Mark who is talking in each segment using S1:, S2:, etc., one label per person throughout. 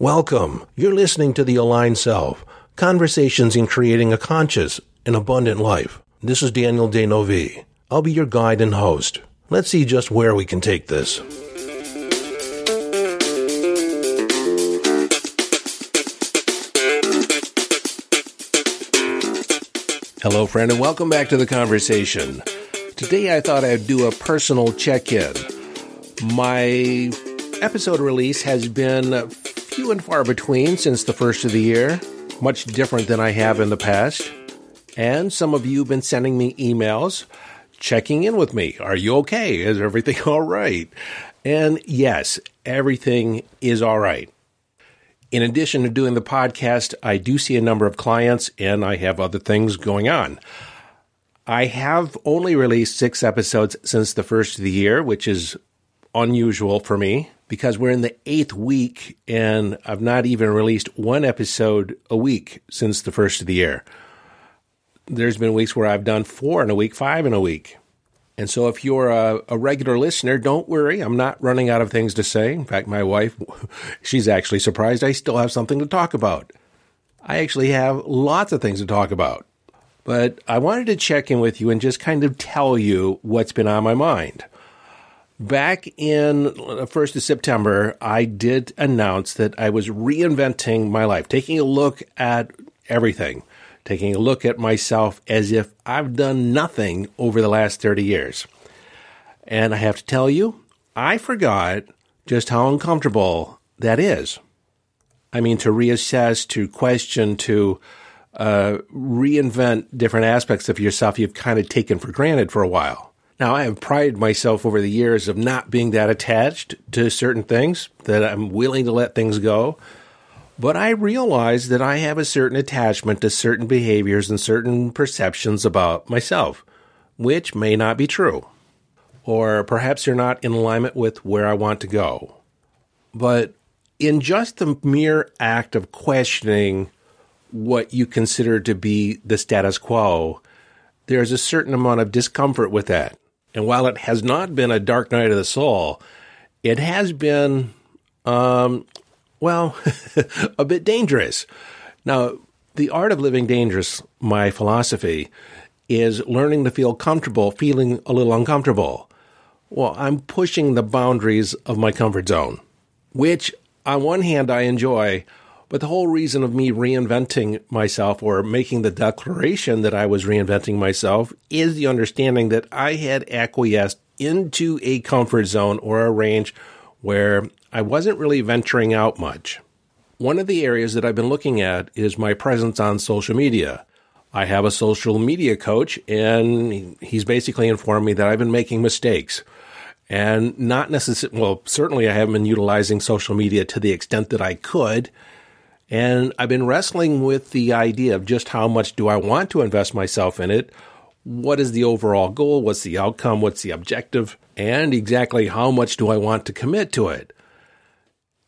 S1: Welcome. You're listening to The Aligned Self Conversations in Creating a Conscious and Abundant Life. This is Daniel D'Neuville. I'll be your guide and host. Let's see just where we can take this. Hello, friend, and welcome back to the conversation. Today I thought I'd do a personal check in. My episode release has been few and far between since the first of the year, much different than I have in the past. And some of you have been sending me emails checking in with me. Are you okay? Is everything all right? And yes, everything is all right. In addition to doing the podcast, I do see a number of clients and I have other things going on. I have only released six episodes since the first of the year, which is unusual for me because we're in the eighth week and I've not even released one episode a week since the first of the year. There's been weeks where I've done four in a week, five in a week. And so if you're a, a, regular listener, don't worry. I'm not running out of things to say. In fact, my wife, she's actually surprised I still have something to talk about. I actually have lots of things to talk about. But I wanted to check in with you and just kind of tell you what's been on my mind. Back in the 1st of September, I did announce that I was reinventing my life, taking a look at everything, taking a look at myself as if I've done nothing over the last 30 years. And I have to tell you, I forgot just how uncomfortable that is. I mean, to reassess, to question, to uh, reinvent different aspects of yourself you've kind of taken for granted for a while. Now, I have prided myself over the years of not being that attached to certain things, that I'm willing to let things go. But I realize that I have a certain attachment to certain behaviors and certain perceptions about myself, which may not be true. Or perhaps they're not in alignment with where I want to go. But in just the mere act of questioning what you consider to be the status quo, there's a certain amount of discomfort with that. And while it has not been a dark night of the soul, it has been, um, well, a bit dangerous. Now, the art of living dangerous, my philosophy, is learning to feel comfortable, feeling a little uncomfortable. Well, I'm pushing the boundaries of my comfort zone, which on one hand I enjoy, but the whole reason of me reinventing myself or making the declaration that I was reinventing myself is the understanding that I had acquiesced into a comfort zone or a range where I wasn't really venturing out much. One of the areas that I've been looking at is my presence on social media. I have a social media coach, and he's basically informed me that I've been making mistakes. And not necessarily, well, certainly I haven't been utilizing social media to the extent that I could. And I've been wrestling with the idea of just how much do I want to invest myself in it? What is the overall goal? What's the outcome? What's the objective? And exactly how much do I want to commit to it?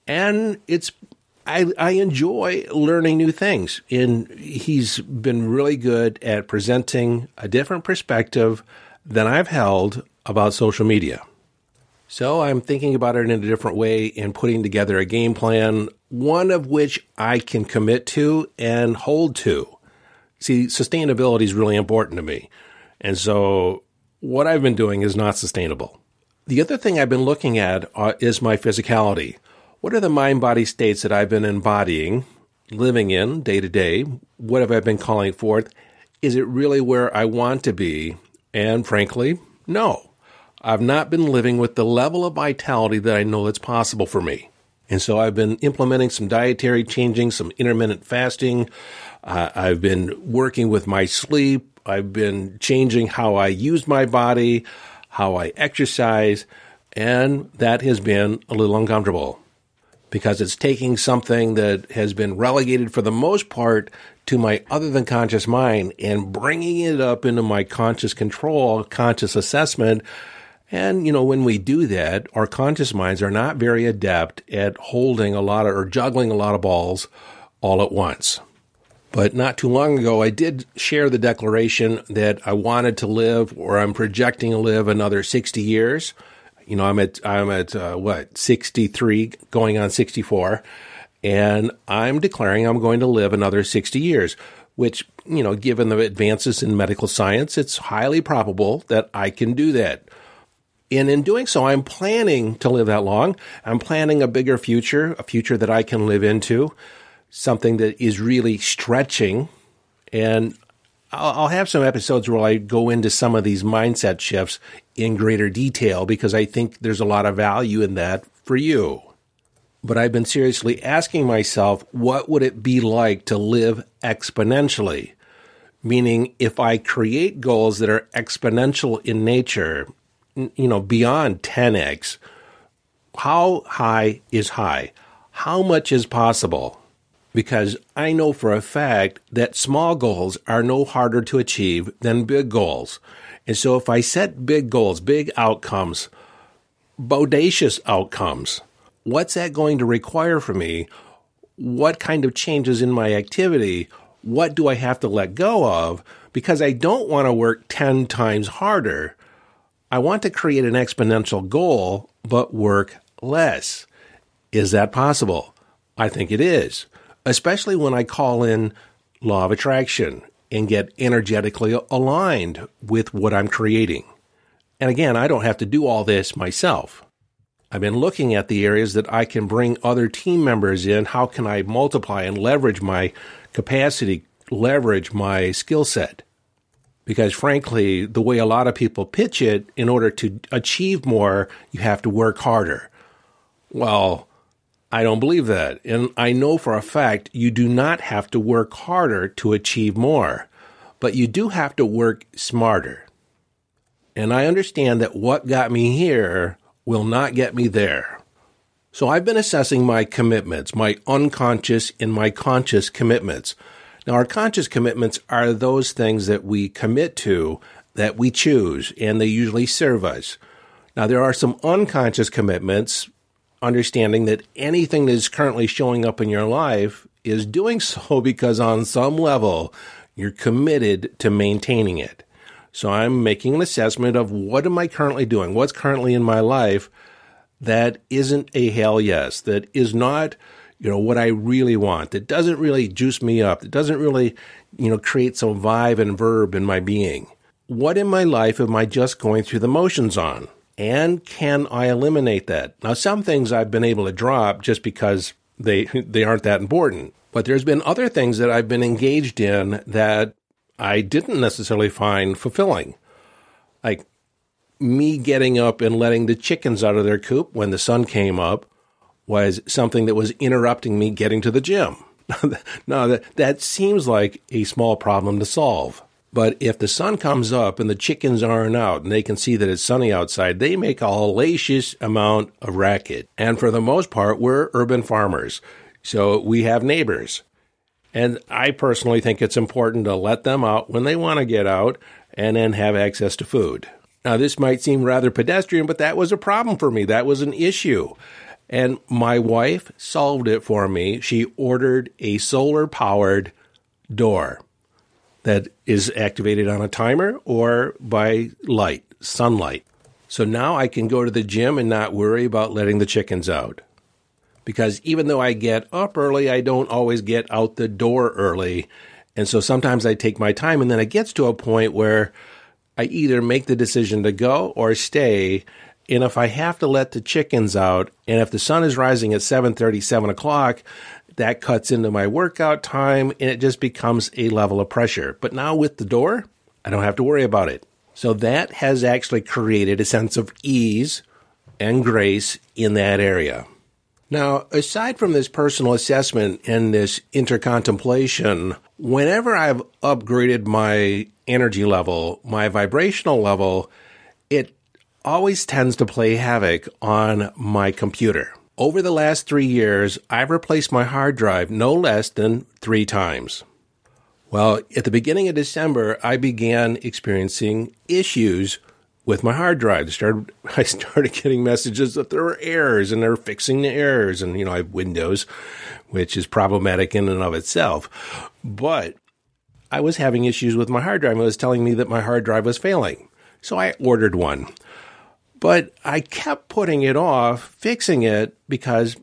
S1: And it's, I, I enjoy learning new things. And he's been really good at presenting a different perspective than I've held about social media. So I'm thinking about it in a different way and putting together a game plan, one of which I can commit to and hold to. See, sustainability is really important to me. And so what I've been doing is not sustainable. The other thing I've been looking at uh, is my physicality. What are the mind body states that I've been embodying, living in day to day? What have I been calling forth? Is it really where I want to be? And frankly, no. I've not been living with the level of vitality that I know that's possible for me. And so I've been implementing some dietary changing, some intermittent fasting. Uh, I've been working with my sleep. I've been changing how I use my body, how I exercise, and that has been a little uncomfortable because it's taking something that has been relegated for the most part to my other than conscious mind and bringing it up into my conscious control, conscious assessment and, you know, when we do that, our conscious minds are not very adept at holding a lot of, or juggling a lot of balls all at once. But not too long ago, I did share the declaration that I wanted to live, or I'm projecting to live another 60 years. You know, I'm at, I'm at, uh, what, 63, going on 64. and I'm declaring I'm going to live another 60 years, which, you know, given the advances in medical science, it's highly probable that I can do that. And in doing so, I'm planning to live that long. I'm planning a bigger future, a future that I can live into, something that is really stretching. And I'll, have some episodes where I go into some of these mindset shifts in greater detail because I think there's a lot of value in that for you but I've been seriously asking myself, what would it be like to live exponentially? Meaning, if I create goals that are exponential in nature, you know, beyond 10x, how high is high? How much is possible? Because I know for a fact that small goals are no harder to achieve than big goals. And so if I set big goals, big outcomes, bodacious outcomes, what's that going to require from me? What kind of changes in my activity? What do I have to let go of? Because I don't want to work 10 times harder. I want to create an exponential goal, but work less. Is that possible? I think it is, especially when I call in law of attraction and get energetically aligned with what I'm creating. And again, I don't have to do all this myself. I've been looking at the areas that I can bring other team members in. How can I multiply and leverage my capacity, leverage my skill set? Because frankly, the way a lot of people pitch it, in order to achieve more, you have to work harder. Well, I don't believe that. And I know for a fact you do not have to work harder to achieve more, but you do have to work smarter. And I understand that what got me here will not get me there. So I've been assessing my commitments, my unconscious and my conscious commitments. Now, our conscious commitments are those things that we commit to, that we choose, and they usually serve us. Now, there are some unconscious commitments, understanding that anything that is currently showing up in your life is doing so because on some level you're committed to maintaining it. So I'm making an assessment of what am I currently doing? What's currently in my life that isn't a hell yes, that is not, you know, what I really want, that doesn't really juice me up, that doesn't really, you know, create some vibe and verb in my being. What in my life am I just going through the motions on? And can I eliminate that? Now, some things I've been able to drop just because they, they aren't that important. But there's been other things that I've been engaged in that I didn't necessarily find fulfilling. Like me getting up and letting the chickens out of their coop when the sun came up was something that was interrupting me getting to the gym. now, that, that seems like a small problem to solve. But if the sun comes up and the chickens aren't out and they can see that it's sunny outside, they make a hellacious amount of racket. And for the most part, we're urban farmers. So we have neighbors. And I personally think it's important to let them out when they want to get out and then have access to food. Now, this might seem rather pedestrian, but that was a problem for me. That was an issue. And my wife solved it for me. She ordered a solar powered door that is activated on a timer or by light, sunlight. So now I can go to the gym and not worry about letting the chickens out because even though I get up early, I don't always get out the door early. And so sometimes I take my time and then it gets to a point where I either make the decision to go or stay. And if I have to let the chickens out and if the sun is rising at 7:30, 7 o'clock, that cuts into my workout time and it just becomes a level of pressure. But now with the door, I don't have to worry about it. So that has actually created a sense of ease and grace in that area. Now, aside from this personal assessment and this intercontemplation, whenever I've upgraded my energy level, my vibrational level, it always tends to play havoc on my computer. Over the last three years, I've replaced my hard drive no less than three times. Well, at the beginning of December, I began experiencing issues with my hard drive. I started, I started getting messages that there were errors and they're fixing the errors. And, you know, I have Windows, which is problematic in and of itself. But I was having issues with my hard drive. It was telling me that my hard drive was failing. So I ordered one. But I kept putting it off, fixing it because,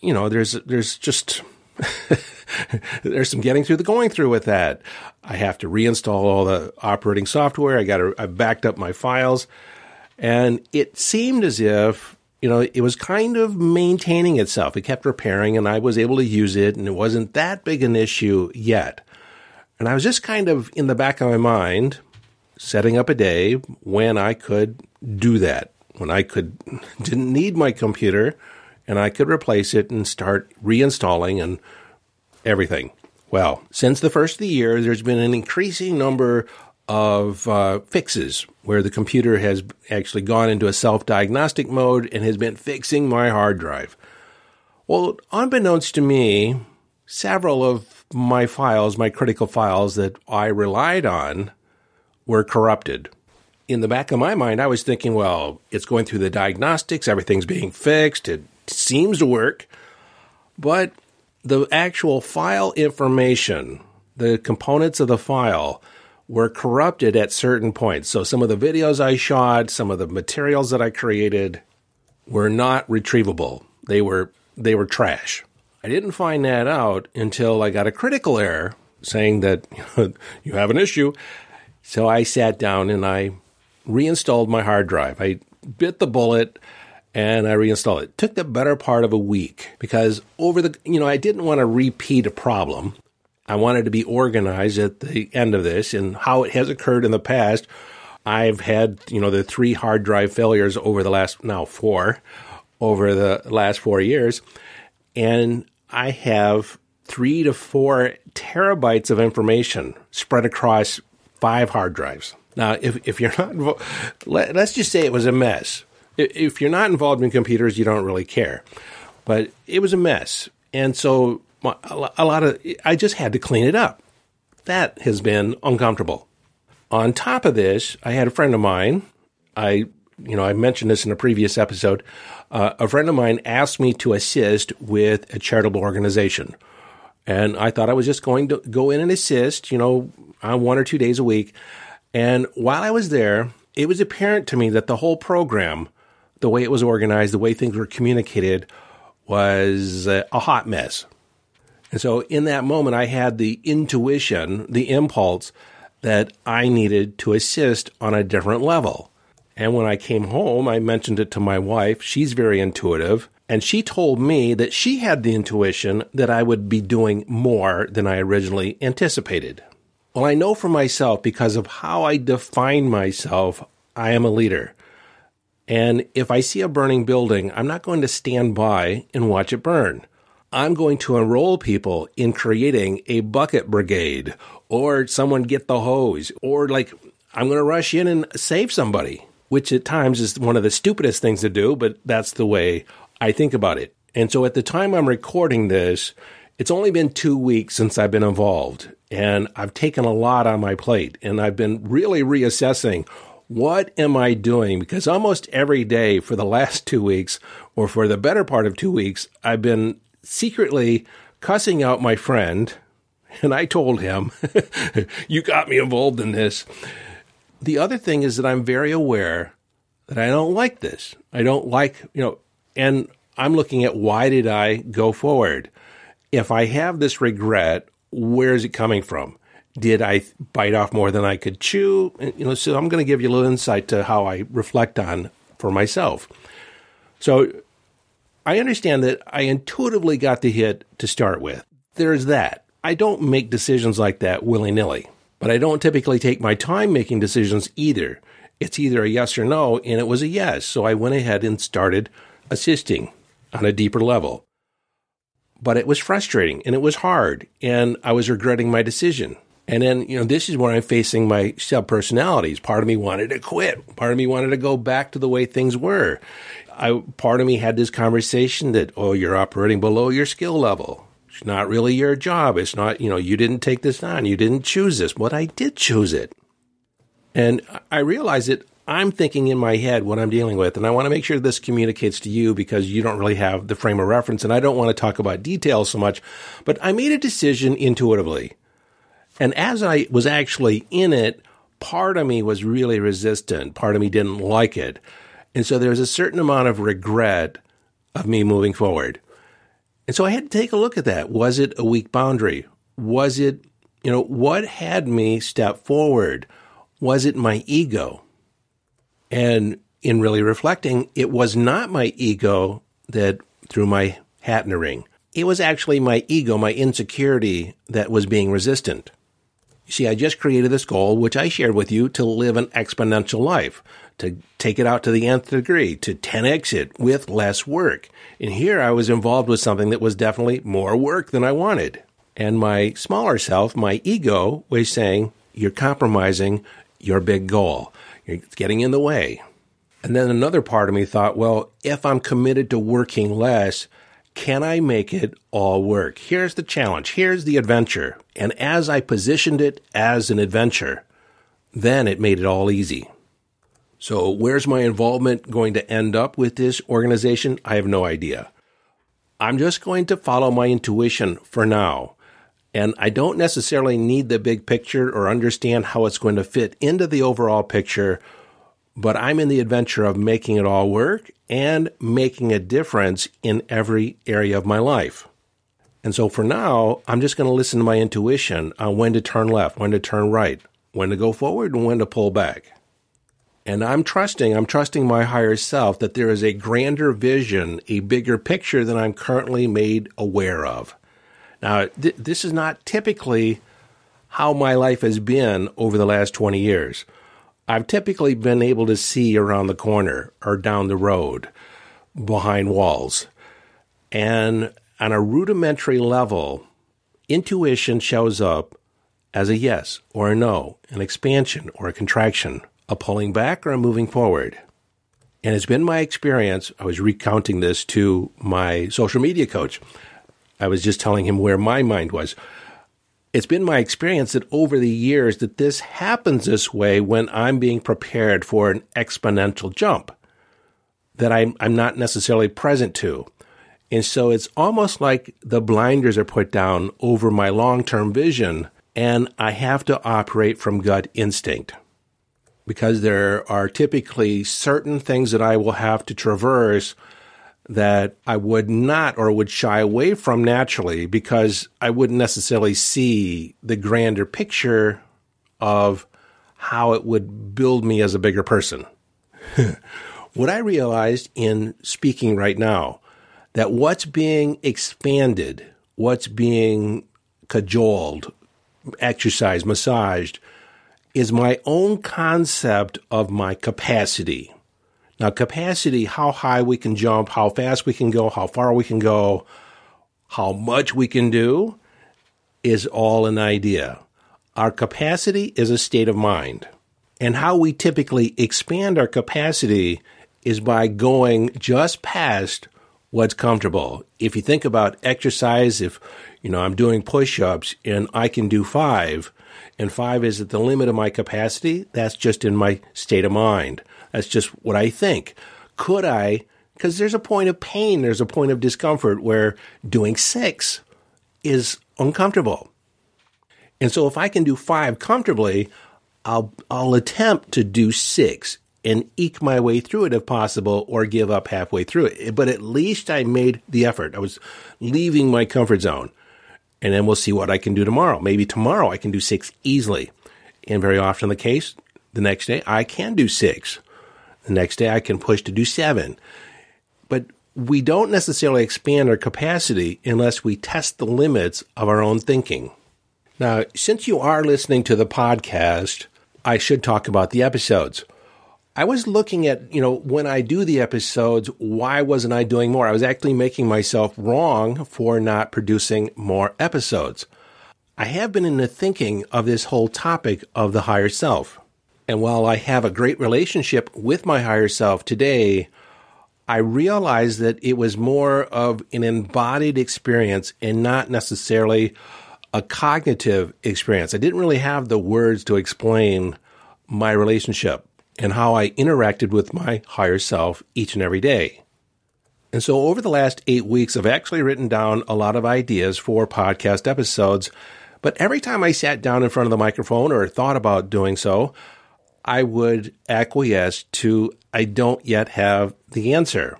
S1: you know, there's there's just there's some getting through the going through with that. I have to reinstall all the operating software. I got I backed up my files, and it seemed as if you know it was kind of maintaining itself. It kept repairing, and I was able to use it, and it wasn't that big an issue yet. And I was just kind of in the back of my mind setting up a day when I could do that, when I could didn't need my computer and I could replace it and start reinstalling and everything. Well, since the first of the year, there's been an increasing number of uh, fixes where the computer has actually gone into a self diagnostic mode and has been fixing my hard drive. Well, unbeknownst to me, several of my files, my critical files that I relied on, were corrupted. In the back of my mind, I was thinking, well, it's going through the diagnostics, everything's being fixed, it seems to work. But the actual file information, the components of the file, were corrupted at certain points. So some of the videos I shot, some of the materials that I created were not retrievable. They were they were trash. I didn't find that out until I got a critical error saying that you have an issue. So I sat down and I reinstalled my hard drive. I bit the bullet and I reinstalled it. it. Took the better part of a week because over the, you know, I didn't want to repeat a problem. I wanted to be organized at the end of this and how it has occurred in the past. I've had, you know, the three hard drive failures over the last, now four, over the last four years. And I have three to four terabytes of information spread across five hard drives. Now, if, if you're not, let, us just say it was a mess. If you're not involved in computers, you don't really care. But it was a mess. And so a lot of, I just had to clean it up. That has been uncomfortable. On top of this, I had a friend of mine. I, you know, I mentioned this in a previous episode. Uh, a friend of mine asked me to assist with a charitable organization. And I thought I was just going to go in and assist, you know, on one or two days a week. And while I was there, it was apparent to me that the whole program, the way it was organized, the way things were communicated, was uh, a hot mess. And so in that moment, I had the intuition, the impulse that I needed to assist on a different level. And when I came home, I mentioned it to my wife. She's very intuitive. And she told me that she had the intuition that I would be doing more than I originally anticipated. Well, I know for myself because of how I define myself, I am a leader. And if I see a burning building, I'm not going to stand by and watch it burn. I'm going to enroll people in creating a bucket brigade or someone get the hose or like I'm going to rush in and save somebody, which at times is one of the stupidest things to do, but that's the way I think about it. And so at the time I'm recording this, it's only been two weeks since I've been involved, and I've taken a lot on my plate, and I've been really reassessing what am I doing? Because almost every day for the last two weeks, or for the better part of two weeks, I've been secretly cussing out my friend, and I told him, You got me involved in this. The other thing is that I'm very aware that I don't like this. I don't like, you know, and I'm looking at why did I go forward? If I have this regret, where is it coming from? Did I bite off more than I could chew? You know, so I'm going to give you a little insight to how I reflect on for myself. So I understand that I intuitively got the hit to start with. There's that. I don't make decisions like that willy nilly, but I don't typically take my time making decisions either. It's either a yes or no, and it was a yes. So I went ahead and started assisting on a deeper level but it was frustrating and it was hard and I was regretting my decision. And then, you know, this is where I'm facing my sub personalities. Part of me wanted to quit. Part of me wanted to go back to the way things were. I, part of me had this conversation that, oh, you're operating below your skill level. It's not really your job. It's not, you know, you didn't take this on. You didn't choose this. But I did choose it. And I realized that I'm thinking in my head what I'm dealing with, and I want to make sure this communicates to you because you don't really have the frame of reference, and I don't want to talk about details so much. But I made a decision intuitively. And as I was actually in it, part of me was really resistant. Part of me didn't like it. And so there was a certain amount of regret of me moving forward. And so I had to take a look at that. Was it a weak boundary? Was it, you know, what had me step forward? Was it my ego? And in really reflecting, it was not my ego that threw my hat in the ring. It was actually my ego, my insecurity that was being resistant. You see, I just created this goal, which I shared with you, to live an exponential life, to take it out to the nth degree, to 10x it with less work. And here I was involved with something that was definitely more work than I wanted. And my smaller self, my ego, was saying, You're compromising your big goal. You're getting in the way. And then another part of me thought, Well, if I'm committed to working less, can I make it all work? Here's the challenge. Here's the adventure. And as I positioned it as an adventure, then it made it all easy. So where's my involvement going to end up with this organization? I have no idea. I'm just going to follow my intuition for now. And I don't necessarily need the big picture or understand how it's going to fit into the overall picture but I'm in the adventure of making it all work and making a difference in every area of my life. And so for now, I'm just going to listen to my intuition on when to turn left, when to turn right, when to go forward, and when to pull back. And I'm trusting, I'm trusting my higher self that there is a grander vision, a bigger picture than I'm currently made aware of. Now, th- this is not typically how my life has been over the last 20 years. I've typically been able to see around the corner or down the road behind walls. And on a rudimentary level, intuition shows up as a yes or a no, an expansion or a contraction, a pulling back or a moving forward. And it's been my experience, I was recounting this to my social media coach. I was just telling him where my mind was it's been my experience that over the years that this happens this way when I'm being prepared for an exponential jump that I'm, I'm not necessarily present to. And so it's almost like the blinders are put down over my long term vision, and I have to operate from gut instinct because there are typically certain things that I will have to traverse that I would not or would shy away from naturally because I wouldn't necessarily see the grander picture of how it would build me as a bigger person. what I realized in speaking right now, that what's being expanded, what's being cajoled, exercised, massaged, is my own concept of my capacity now, capacity, how high we can jump, how fast we can go, how far we can go, how much we can do is all an idea. Our capacity is a state of mind. And how we typically expand our capacity is by going just past what's comfortable. If you think about exercise, if you know I'm doing push-ups and I can do 5 and 5 is at the limit of my capacity, that's just in my state of mind. That's just what I think. Could I? Because there's a point of pain, there's a point of discomfort where doing six is uncomfortable. And so if I can do five comfortably, I'll, I'll attempt to do six and eke my way through it if possible or give up halfway through it. But at least I made the effort. I was leaving my comfort zone. And then we'll see what I can do tomorrow. Maybe tomorrow I can do six easily. And very often the case, the next day I can do six. The next day I can push to do seven. But we don't necessarily expand our capacity unless we test the limits of our own thinking. Now, since you are listening to the podcast, I should talk about the episodes. I was looking at, you know, when I do the episodes, why wasn't I doing more? I was actually making myself wrong for not producing more episodes. I have been in the thinking of this whole topic of the higher self. And while I have a great relationship with my higher self today, I realized that it was more of an embodied experience and not necessarily a cognitive experience. I didn't really have the words to explain my relationship and how I interacted with my higher self each and every day. And so over the last eight weeks, I've actually written down a lot of ideas for podcast episodes. But every time I sat down in front of the microphone or thought about doing so, I would acquiesce to I don't yet have the answer.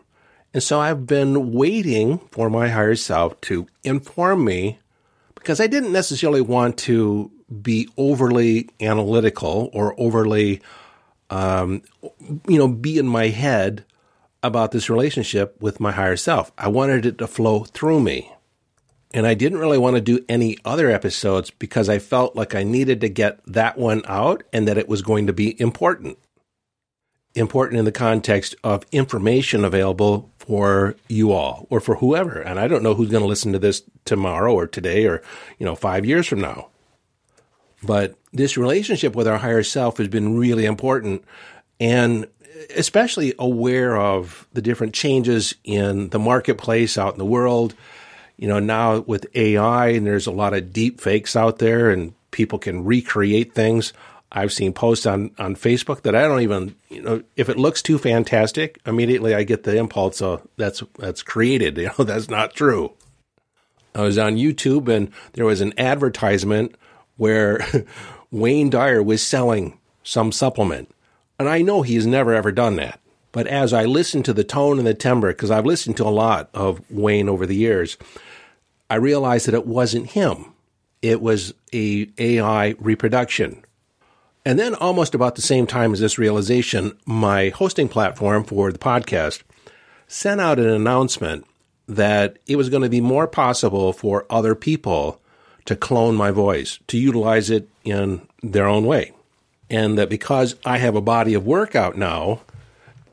S1: And so I've been waiting for my higher self to inform me because I didn't necessarily want to be overly analytical or overly, um, you know, be in my head about this relationship with my higher self. I wanted it to flow through me. And I didn't really want to do any other episodes because I felt like I needed to get that one out and that it was going to be important important in the context of information available for you all or for whoever. And I don't know who's going to listen to this tomorrow or today or, you know, five years from now. But this relationship with our higher self has been really important and especially aware of the different changes in the marketplace out in the world. You know, now with AI and there's a lot of deep fakes out there and people can recreate things. I've seen posts on, on Facebook that I don't even, you know, if it looks too fantastic, immediately I get the impulse of that's, that's created. You know, that's not true. I was on YouTube and there was an advertisement where Wayne Dyer was selling some supplement. And I know he's never ever done that. But as I listened to the tone and the timbre, because I've listened to a lot of Wayne over the years, I realized that it wasn't him. It was a AI reproduction and then, almost about the same time as this realization, my hosting platform for the podcast sent out an announcement that it was going to be more possible for other people to clone my voice, to utilize it in their own way. And that because I have a body of work out now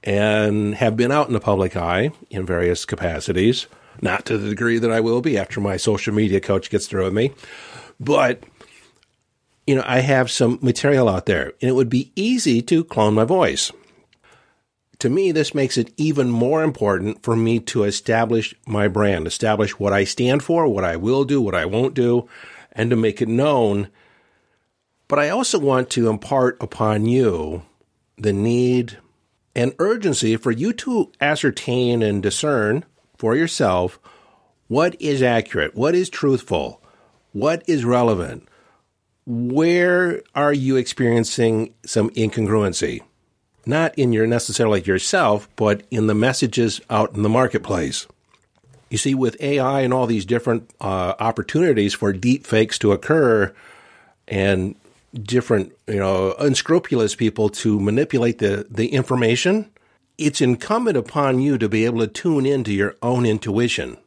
S1: and have been out in the public eye in various capacities, not to the degree that I will be after my social media coach gets through with me, but you know, I have some material out there and it would be easy to clone my voice. To me, this makes it even more important for me to establish my brand, establish what I stand for, what I will do, what I won't do, and to make it known. But I also want to impart upon you the need and urgency for you to ascertain and discern for yourself what is accurate, what is truthful, what is relevant, where are you experiencing some incongruency? Not in your necessarily yourself, but in the messages out in the marketplace. You see, with AI and all these different uh, opportunities for deep fakes to occur and different, you know, unscrupulous people to manipulate the, the information, it's incumbent upon you to be able to tune into your own intuition,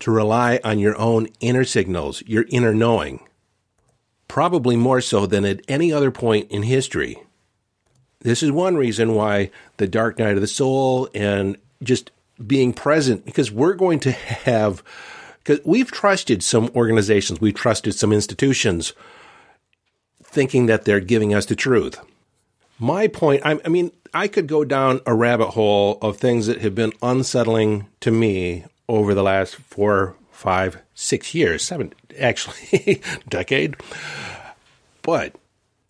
S1: to rely on your own inner signals, your inner knowing probably more so than at any other point in history. This is one reason why the dark night of the soul and just being present, because we're going to have, because we've trusted some organizations, we've trusted some institutions, thinking that they're giving us the truth. My point, I, I mean, I could go down a rabbit hole of things that have been unsettling to me over the last four, five, six years, seven, actually, decade. But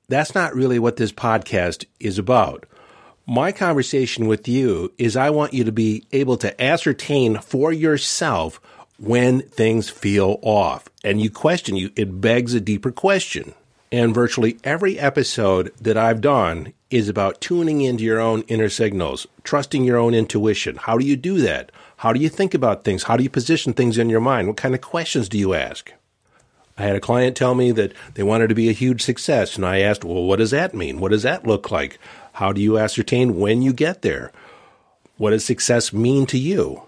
S1: that's not really what this podcast is about. My conversation with you is I want you to be able to ascertain for yourself when things feel off. And you question you, it begs a deeper question. And virtually every episode that I've done is about tuning into your own inner signals, trusting your own intuition. How do you do that? How do you think about things? How do you position things in your mind? What kind of questions do you ask? I had a client tell me that they wanted to be a huge success, and I asked, well, what does that mean? What does that look like? How do you ascertain when you get there? What does success mean to you?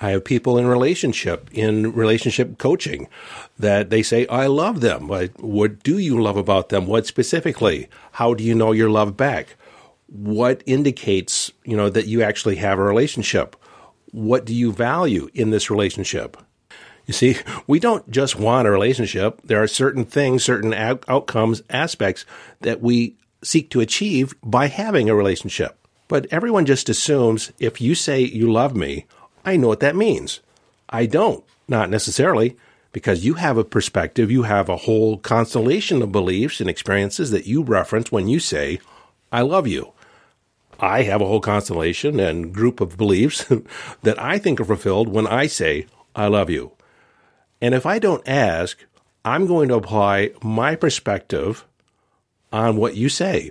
S1: I have people in relationship, in relationship coaching, that they say, I love them. What do you love about them? What specifically? How do you know you're loved back? What indicates, you know, that you actually have a relationship? What do you value in this relationship? You see, we don't just want a relationship. There are certain things, certain out- outcomes, aspects that we seek to achieve by having a relationship. But everyone just assumes if you say you love me, I know what that means. I don't, not necessarily, because you have a perspective, you have a whole constellation of beliefs and experiences that you reference when you say, I love you. I have a whole constellation and group of beliefs that I think are fulfilled when I say, I love you. And if I don't ask, I'm going to apply my perspective on what you say.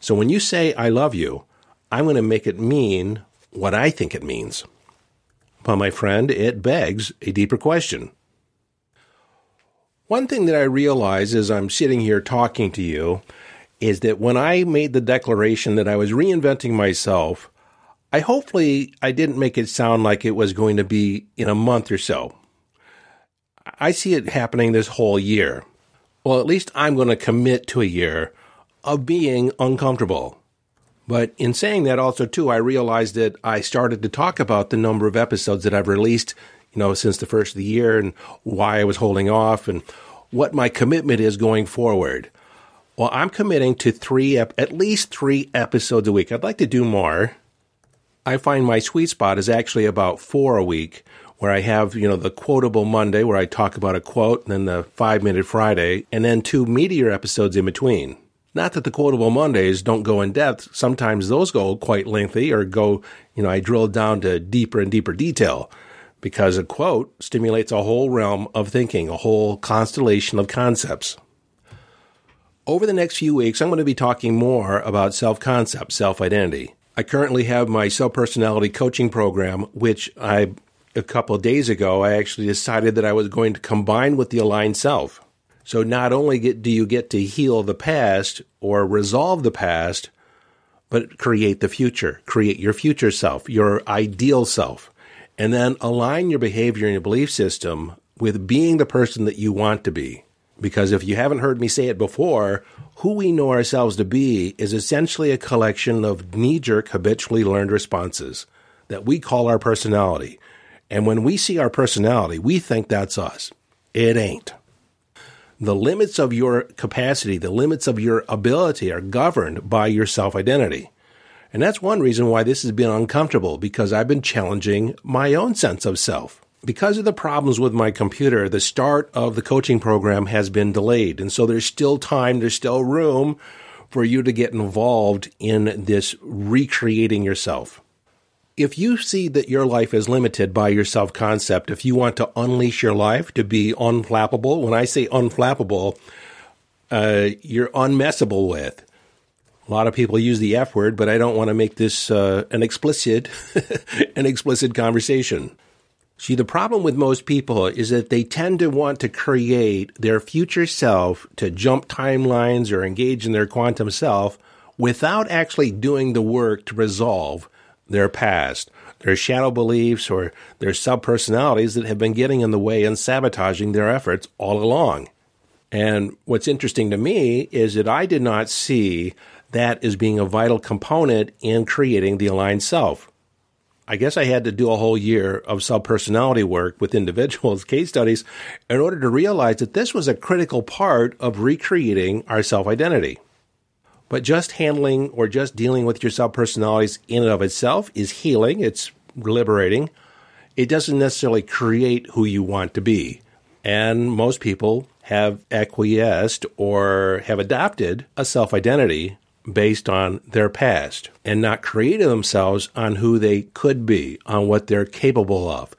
S1: So when you say, I love you, I'm going to make it mean what I think it means. But my friend, it begs a deeper question. One thing that I realize as I'm sitting here talking to you is that when I made the declaration that I was reinventing myself, I hopefully I didn't make it sound like it was going to be in a month or so. I see it happening this whole year. Well, at least I'm going to commit to a year of being uncomfortable. But in saying that also too, I realized that I started to talk about the number of episodes that I've released, you know, since the first of the year and why I was holding off and what my commitment is going forward. Well, I'm committing to three, at least three episodes a week. I'd like to do more. I find my sweet spot is actually about four a week, where I have, you know, the quotable Monday where I talk about a quote, and then the five minute Friday, and then two meteor episodes in between. Not that the quotable Mondays don't go in depth. Sometimes those go quite lengthy or go, you know, I drill down to deeper and deeper detail because a quote stimulates a whole realm of thinking, a whole constellation of concepts. Over the next few weeks, I'm going to be talking more about self concept, self identity. I currently have my self personality coaching program, which I, a couple days ago, I actually decided that I was going to combine with the aligned self. So not only get, do you get to heal the past or resolve the past, but create the future, create your future self, your ideal self, and then align your behavior and your belief system with being the person that you want to be. Because if you haven't heard me say it before, who we know ourselves to be is essentially a collection of knee jerk, habitually learned responses that we call our personality. And when we see our personality, we think that's us. It ain't. The limits of your capacity, the limits of your ability are governed by your self identity. And that's one reason why this has been uncomfortable because I've been challenging my own sense of self. Because of the problems with my computer, the start of the coaching program has been delayed. And so there's still time, there's still room for you to get involved in this recreating yourself if you see that your life is limited by your self concept, if you want to unleash your life to be unflappable, when I say unflappable, uh, you're unmessable with. A lot of people use the F word, but I don't want to make this uh, an explicit, an explicit conversation. See, the problem with most people is that they tend to want to create their future self to jump timelines or engage in their quantum self without actually doing the work to resolve their past, their shadow beliefs, or their subpersonalities that have been getting in the way and sabotaging their efforts all along. And what's interesting to me is that I did not see that as being a vital component in creating the aligned self. I guess I had to do a whole year of subpersonality work with individuals, case studies, in order to realize that this was a critical part of recreating our self identity. But just handling or just dealing with your sub personalities in and of itself is healing. It's liberating. It doesn't necessarily create who you want to be. And most people have acquiesced or have adopted a self identity based on their past and not created themselves on who they could be, on what they're capable of.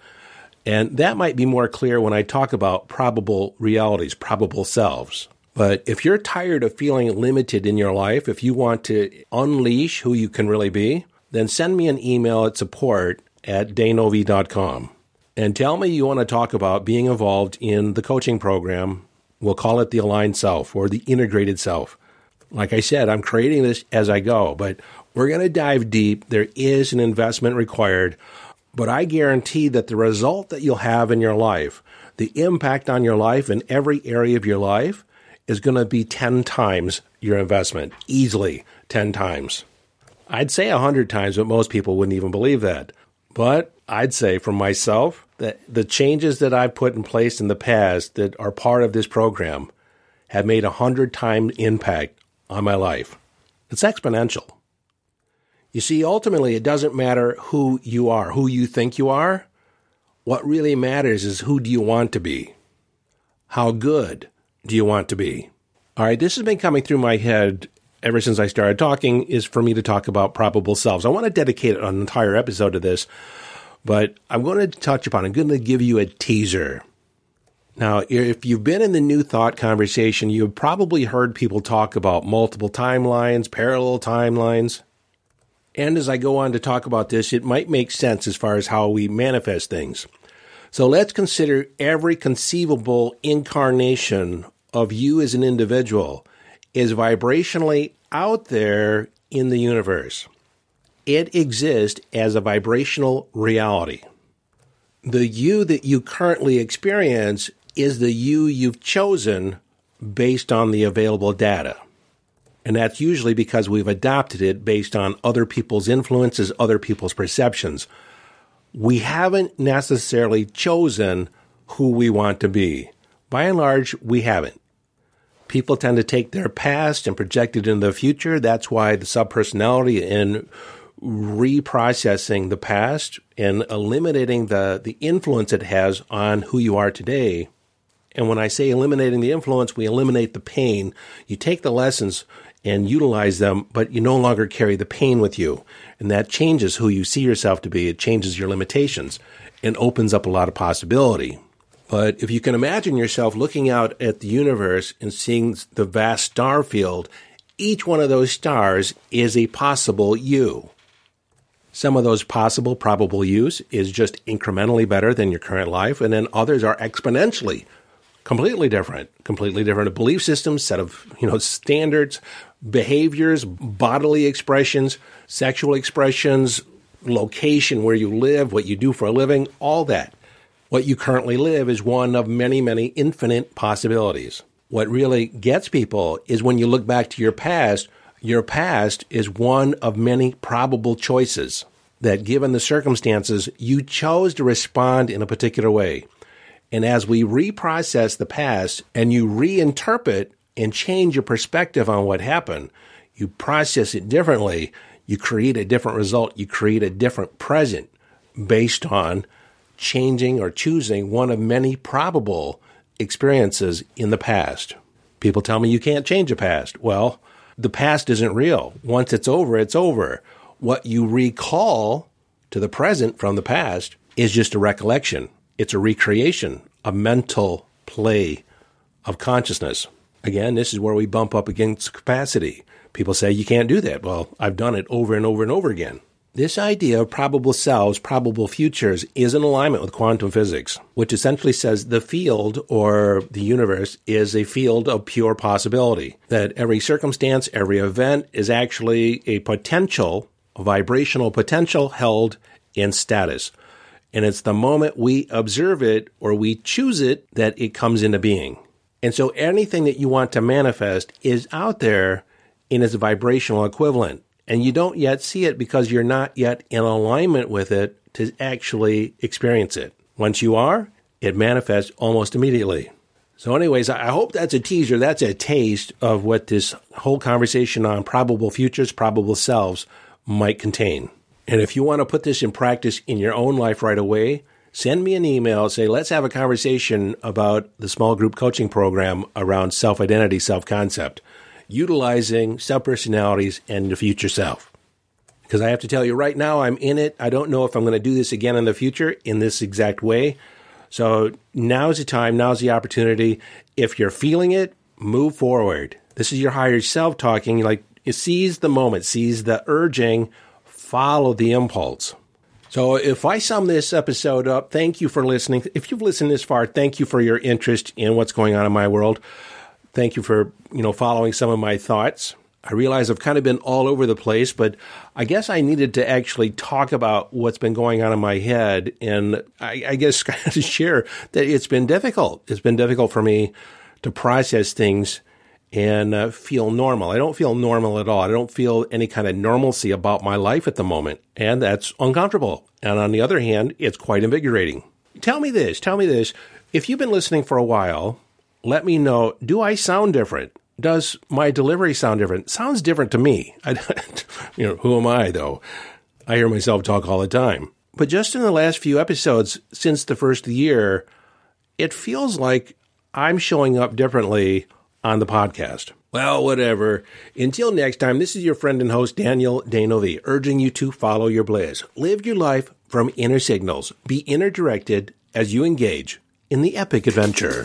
S1: And that might be more clear when I talk about probable realities, probable selves. But if you're tired of feeling limited in your life, if you want to unleash who you can really be, then send me an email at support at dneuville.com and tell me you want to talk about being involved in the coaching program. We'll call it the aligned self or the integrated self. Like I said, I'm creating this as I go, but we're going to dive deep. There is an investment required, but I guarantee that the result that you'll have in your life, the impact on your life in every area of your life, is going to be 10 times your investment, easily 10 times. I'd say 100 times, but most people wouldn't even believe that. But I'd say for myself that the changes that I've put in place in the past that are part of this program have made a 100 time impact on my life. It's exponential. You see, ultimately, it doesn't matter who you are, who you think you are. What really matters is who do you want to be? How good do you want to be? All right, this has been coming through my head ever since I started talking is for me to talk about probable selves. I want to dedicate an entire episode to this, but I'm going to touch upon, I'm going to give you a teaser. Now, if you've been in the new thought conversation, you've probably heard people talk about multiple timelines, parallel timelines. And as I go on to talk about this, it might make sense as far as how we manifest things. So let's consider every conceivable incarnation of you as an individual is vibrationally out there in the universe. It exists as a vibrational reality. The you that you currently experience is the you you've chosen based on the available data. And that's usually because we've adopted it based on other people's influences, other people's perceptions. We haven't necessarily chosen who we want to be. By and large, we haven't. People tend to take their past and project it into the future. That's why the subpersonality and reprocessing the past and eliminating the, the influence it has on who you are today. And when I say eliminating the influence, we eliminate the pain. You take the lessons and utilize them, but you no longer carry the pain with you. And that changes who you see yourself to be. It changes your limitations and opens up a lot of possibility. But if you can imagine yourself looking out at the universe and seeing the vast star field, each one of those stars is a possible you. Some of those possible probable yous is just incrementally better than your current life, and then others are exponentially completely different, completely different belief systems, set of, you know, standards, behaviors, bodily expressions, sexual expressions, location where you live, what you do for a living, all that. What you currently live is one of many, many infinite possibilities. What really gets people is when you look back to your past, your past is one of many probable choices that given the circumstances, you chose to respond in a particular way. And as we reprocess the past and you reinterpret and change your perspective on what happened, you process it differently, you create a different result, you create a different present based on changing or choosing one of many probable experiences in the past. People tell me you can't change the past. Well, the past isn't real. Once it's over, it's over. What you recall to the present from the past is just a recollection. It's a recreation, a mental play of consciousness. Again, this is where we bump up against capacity. People say you can't do that. Well, I've done it over and over and over again. This idea of probable selves, probable futures is in alignment with quantum physics, which essentially says the field or the universe is a field of pure possibility. That every circumstance, every event is actually a potential, a vibrational potential held in status. And it's the moment we observe it or we choose it that it comes into being. And so anything that you want to manifest is out there in its vibrational equivalent. And you don't yet see it because you're not yet in alignment with it to actually experience it. Once you are, it manifests almost immediately. So, anyways, I hope that's a teaser. That's a taste of what this whole conversation on probable futures, probable selves might contain. And if you want to put this in practice in your own life right away, send me an email. Say, let's have a conversation about the small group coaching program around self identity, self concept, utilizing self personalities and the future self. Because I have to tell you right now, I'm in it. I don't know if I'm going to do this again in the future in this exact way. So now's the time, now's the opportunity. If you're feeling it, move forward. This is your higher self talking. Like, seize the moment, seize the urging, follow the impulse. So if I sum this episode up, thank you for listening. If you've listened this far, thank you for your interest in what's going on in my world. Thank you for, you know, following some of my thoughts. I realize I've kind of been all over the place, but I guess I needed to actually talk about what's been going on in my head. And I, I guess kind of share that it's been difficult. It's been difficult for me to process things and uh, feel normal. I don't feel normal at all. I don't feel any kind of normalcy about my life at the moment. And that's uncomfortable. And on the other hand, it's quite invigorating. Tell me this, tell me this. If you've been listening for a while, let me know do I sound different? Does my delivery sound different? Sounds different to me. I, you know, who am I though? I hear myself talk all the time. But just in the last few episodes since the first year, it feels like I'm showing up differently on the podcast. Well, whatever. Until next time, this is your friend and host, Daniel D'Neuville, urging you to follow your bliss. Live your life from inner signals. Be inner directed as you engage in the epic adventure.